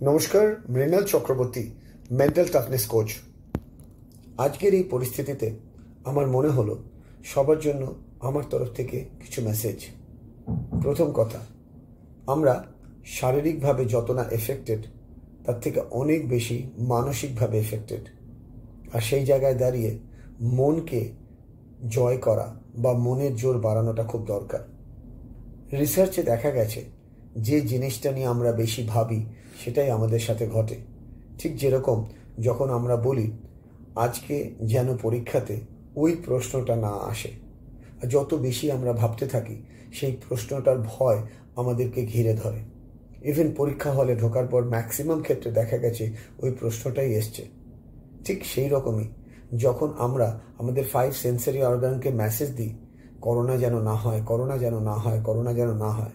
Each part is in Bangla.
নমস্কার, Mrinal Chakraborty mental toughness coach আজকের এই পরিস্থিতিতে আমার মনে হলো সবার জন্য আমার তরফ থেকে কিছু মেসেজ প্রথম কথা, আমরা শারীরিকভাবে যত না এফেক্টেড তার থেকে অনেক বেশি মানসিকভাবে এফেক্টেড আর সেই জায়গায় দাঁড়িয়ে মনকে জয় করা বা মনের জোর বাড়ানোটা খুব দরকার। রিসার্চে দেখা গেছে যে জিনিসটা নিয়ে আমরা বেশি ভাবি, সেটাই আমাদের সাথে ঘটে। ঠিক যেরকম যখন আমরা বলি, আজকে যেন পরীক্ষাতে ওই প্রশ্নটা না আসে। যত বেশি আমরা ভাবতে থাকি, সেই প্রশ্নটার ভয় আমাদেরকে ঘিরে ধরে। ইভেন পরীক্ষা হলে ঢোকার পর ম্যাক্সিমাম ক্ষেত্রে দেখা গেছে ওই প্রশ্নটাই এসছে। ঠিক সেই রকমই যখন আমরা আমাদের ফাইভ সেন্সারি অর্গানকে মেসেজ দিই, করোনা যেন না হয়, করোনা যেন না হয়, করোনা যেন না হয়।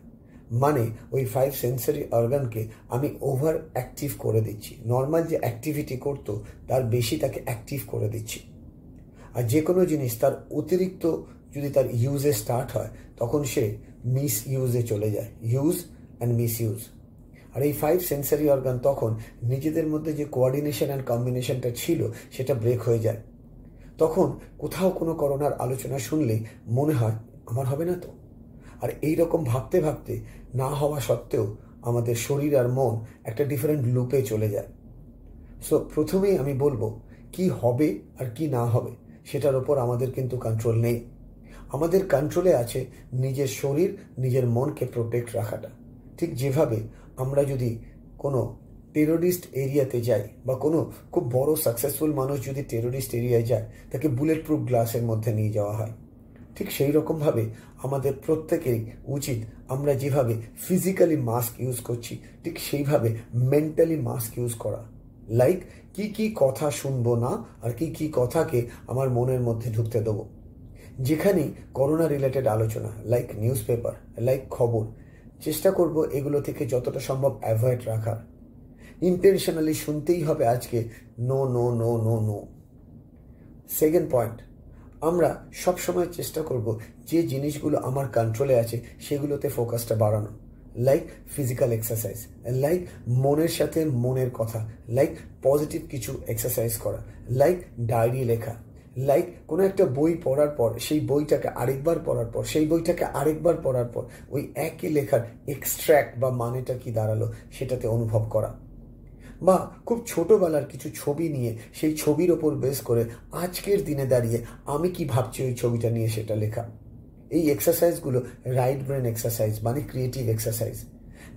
মানে ওই ফাইভ সেন্সারি অর্গানকে আমি ওভার অ্যাক্টিভ করে দিচ্ছি। নর্মাল যে অ্যাক্টিভিটি করতো, তার বেশি তাকে অ্যাক্টিভ করে দিচ্ছি। আর যে কোনো জিনিস তার অতিরিক্ত যদি তার ইউজে স্টার্ট হয়, তখন সে মিস ইউজে চলে যায়। ইউজ অ্যান্ড মিস ইউজ আর এই ফাইভ সেন্সারি অর্গান তখন নিজেদের মধ্যে যে কোঅর্ডিনেশন অ্যান্ড কম্বিনেশনটা ছিল, সেটা ব্রেক হয়ে যায়। তখন কোথাও কোনো করোনার আলোচনা শুনলেই মনে হয়, আমার হবে না তো? আর এই রকম ভাবতে ভাবতে না হওয়া সত্ত্বেও আমাদের শরীর আর মন একটা ডিফারেন্ট লুপে চলে যায়। সো প্রথমেই আমি বলব, কি হবে আর কি না হবে, সেটার ওপর আমাদের কিন্তু কন্ট্রোল নেই। আমাদের কন্ট্রোলে আছে নিজের শরীর, নিজের মনকে প্রোটেক্ট রাখাটা। ঠিক যেভাবে আমরা যদি কোনো টেরোরিস্ট এরিয়াতে যাই বা কোনো খুব বড় সাকসেসফুল মানুষ যদি টেরোরিস্ট এরিয়ায় যায়, তাকে বুলেট প্রুফ গ্লাসের মধ্যে নিয়ে যাওয়া হয়। ঠিক সেই রকমভাবে আমাদের প্রত্যেকেই উচিত আমরা যেভাবে ফিজিক্যালি মাস্ক ইউজ করছি, ঠিক সেইভাবে মেন্টালি মাস্ক ইউজ করা। লাইক কি কি কথা শুনব না আর কি কি কথাকে আমার মনের মধ্যে ঢুকতে দেবো। যেখানেই করোনা রিলেটেড আলোচনা লাইক নিউজ পেপার লাইক খবর, চেষ্টা করব এগুলো থেকে যতটা সম্ভব অ্যাভয়েড রাখার। ইন্টেনশনালি শুনতেই হবে আজকে no no no no no second point আমরা সব সময় চেষ্টা করব যে জিনিসগুলো আমার কন্ট্রোলে আছে, সেগুলোতে ফোকাসটা বাড়ানো। লাইক ফিজিক্যাল এক্সারসাইজ লাইক মনের সাথে মনের কথা লাইক পজিটিভ কিছু এক্সারসাইজ করা লাইক ডায়েরি লেখা লাইক কোনো একটা বই পড়ার পর, সেই বইটাকে আরেকবার পড়ার পর, সেই বইটাকে আরেকবার পড়ার পর, ওই একই লেখার এক্সট্র্যাক্ট বা মানেটা কি দাঁড়াল, সেটাতে অনুভব করা। বা খুব ছোটোবেলার কিছু ছবি নিয়ে সেই ছবির ওপর বেস করে আজকের দিনে দাঁড়িয়ে আমি কি ভাবছি ওই ছবিটা নিয়ে সেটা লেখা। এই এক্সারসাইজগুলো রাইট ব্রেন এক্সারসাইজ মানে ক্রিয়েটিভ এক্সারসাইজ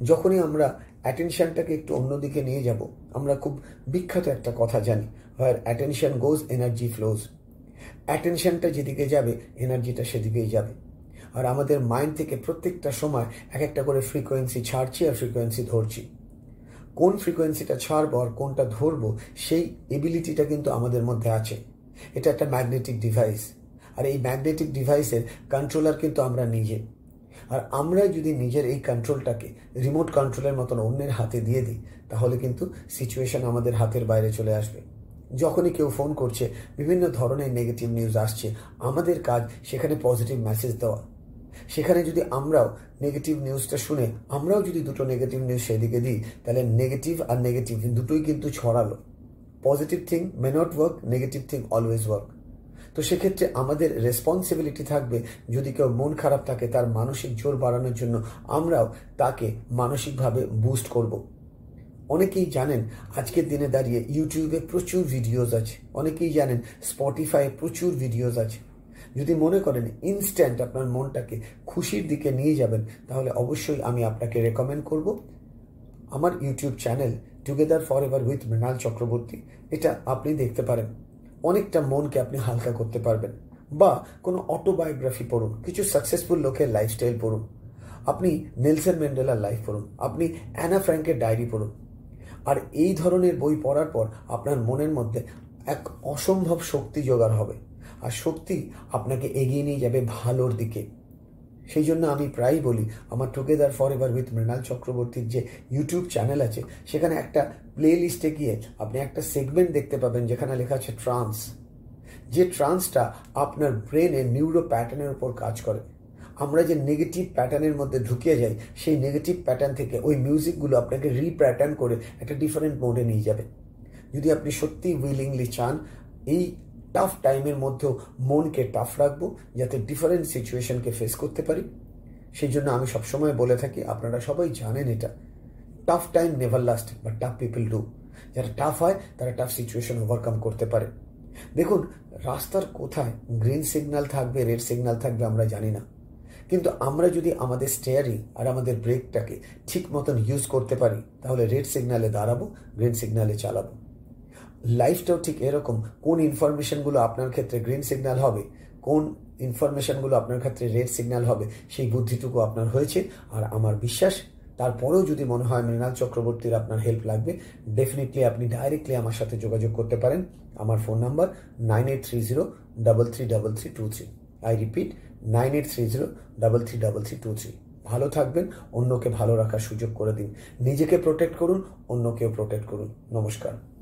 যখনই আমরা অ্যাটেনশনটাকে একটু অন্যদিকে নিয়ে যাব, আমরা খুব বিখ্যাত একটা কথা জানি where attention goes energy flows অ্যাটেনশনটা যেদিকে যাবে এনার্জিটা সেদিকেই যাবে। আর আমাদের মাইন্ড থেকে প্রত্যেকটা সময় এক একটা করে ফ্রিকোয়েন্সি ছাড়ছি আর ফ্রিকোয়েন্সি ধরছি। কোন ফ্রিকোয়েন্সিটা ছাড়বো আর কোনটা ধরবো, সেই এবিলিটিটা কিন্তু আমাদের মধ্যে আছে। এটা একটা ম্যাগনেটিক ডিভাইস আর এই ম্যাগনেটিক ডিভাইসের কন্ট্রোলার কিন্তু আমরা নিজে। আর আমরা যদি নিজের এই কন্ট্রোলটাকে রিমোট কন্ট্রোলের মতন অন্যের হাতে দিয়ে দিই, তাহলে কিন্তু সিচুয়েশন আমাদের হাতের বাইরে চলে আসবে। যখনই কেউ ফোন করছে, বিভিন্ন ধরনের নেগেটিভ নিউজ আসছে, আমাদের কাজ সেখানে পজিটিভ মেসেজ দেওয়া। সেখানে যদি আমরাও নেগেটিভ নিউজটা শুনে, আমরাও যদি দুটো নেগেটিভ নিউজ সেদিকে দিই, তাহলে নেগেটিভ আর নেগেটিভ দুটোই কিন্তু ছড়ালো। Positive thing may not work negative thing always work তো সেক্ষেত্রে আমাদের রেসপন্সিবিলিটি থাকবে, যদি কেউ মন খারাপ থাকে তার মানসিক জোর বাড়ানোর জন্য, আমরাও তাকে মানসিকভাবে বুস্ট করব। অনেকেই জানেন, আজকের দিনে দাঁড়িয়ে ইউটিউবে প্রচুর ভিডিওজ আছে। অনেকেই জানেন স্পটিফাইয়ে প্রচুর ভিডিওজ আছে। যদি মনে করেন ইনস্ট্যান্ট আপনার মনটাকে খুশির দিকে নিয়ে যাবেন, তাহলে অবশ্যই আমি আপনাকে রেকমেন্ড করব। আমার YouTube channel together forever with Mrinal Chakraborty, এটা আপনি দেখতে পারেন। অনেকটা মনকে আপনি হালকা করতে পারবেন। বা কোনো অটোবায়োগ্রাফি পড়ুন, কিছু সাকসেসফুল লোকের লাইফস্টাইল পড়ুন। আপনি নেলসন ম্যান্ডেলার লাইফ পড়ুন, আপনি অ্যানা ফ্র্যাঙ্কের ডায়েরি পড়ুন। আর এই ধরনের বই পড়ার পর আপনার মনের মধ্যে এক অসম্ভব শক্তি জোগাড় হবে। আর শক্তি আপনাকে এগিয়ে নিয়ে যাবে ভালোর দিকে। সেই জন্য আমি প্রায়ই বলি, আমার together forever with Mrinal চক্রবর্তীর যে ইউটিউব চ্যানেল আছে, সেখানে একটা প্লে লিস্টে গিয়ে আপনি একটা সেগমেন্ট দেখতে পাবেন যেখানে লেখা আছে ট্রান্স যে ট্রান্সটা আপনার ব্রেনে নিউরো প্যাটার্নের উপর কাজ করে। আমরা যে নেগেটিভ প্যাটার্নের মধ্যে ঢুকিয়ে যাই, সেই নেগেটিভ প্যাটার্ন থেকে ওই মিউজিকগুলো আপনাকে রিপ্যাটার্ন করে একটা ডিফারেন্ট মোডে নিয়ে যাবে। যদি আপনি সত্যি উইলিংলি চান, এই টাফ টাইমের মধ্যেও মনকে টাফ রাখব, যাতে ডিফারেন্ট সিচুয়েশনকে ফেস করতে পারি। সেই জন্য আমি সবসময় বলে থাকি, আপনারা সবাই জানেন এটা। Tough time never last but tough people do যারা টাফ হয়, তারা টাফ সিচুয়েশন ওভারকাম করতে পারে। দেখুন, রাস্তার কোথায় গ্রিন সিগন্যাল থাকবে রেড সিগন্যাল থাকবে, আমরা জানি না। কিন্তু আমরা যদি আমাদের স্টেয়ারিং আর আমাদের ব্রেকটাকে ঠিক মতন ইউজ করতে পারি, তাহলে রেড সিগন্যালে দাঁড়াবো গ্রিন সিগন্যালে চালাবো। লাইফটাও ঠিক এরকম, কোন ইনফরমেশনগুলো আপনার ক্ষেত্রে গ্রিন সিগন্যাল হবে, কোন ইনফরমেশনগুলো আপনার ক্ষেত্রে রেড সিগন্যাল হবে, সেই বুদ্ধিটুকু আপনার হয়েছে। আর আমার বিশ্বাস, তারপরেও যদি মনে হয় মৃণাল চক্রবর্তীর আপনার হেল্প লাগবে ডেফিনেটলি আপনি ডাইরেক্টলি আমার সাথে যোগাযোগ করতে পারেন। আমার phone number nine eight three zero double three double three two three I repeat nine eight three zero double three double three two three ভালো থাকবেন, অন্যকে ভালো রাখার সুযোগ করে দিন। নিজেকে প্রোটেক্ট করুন, অন্যকেও প্রোটেক্ট করুন। নমস্কার।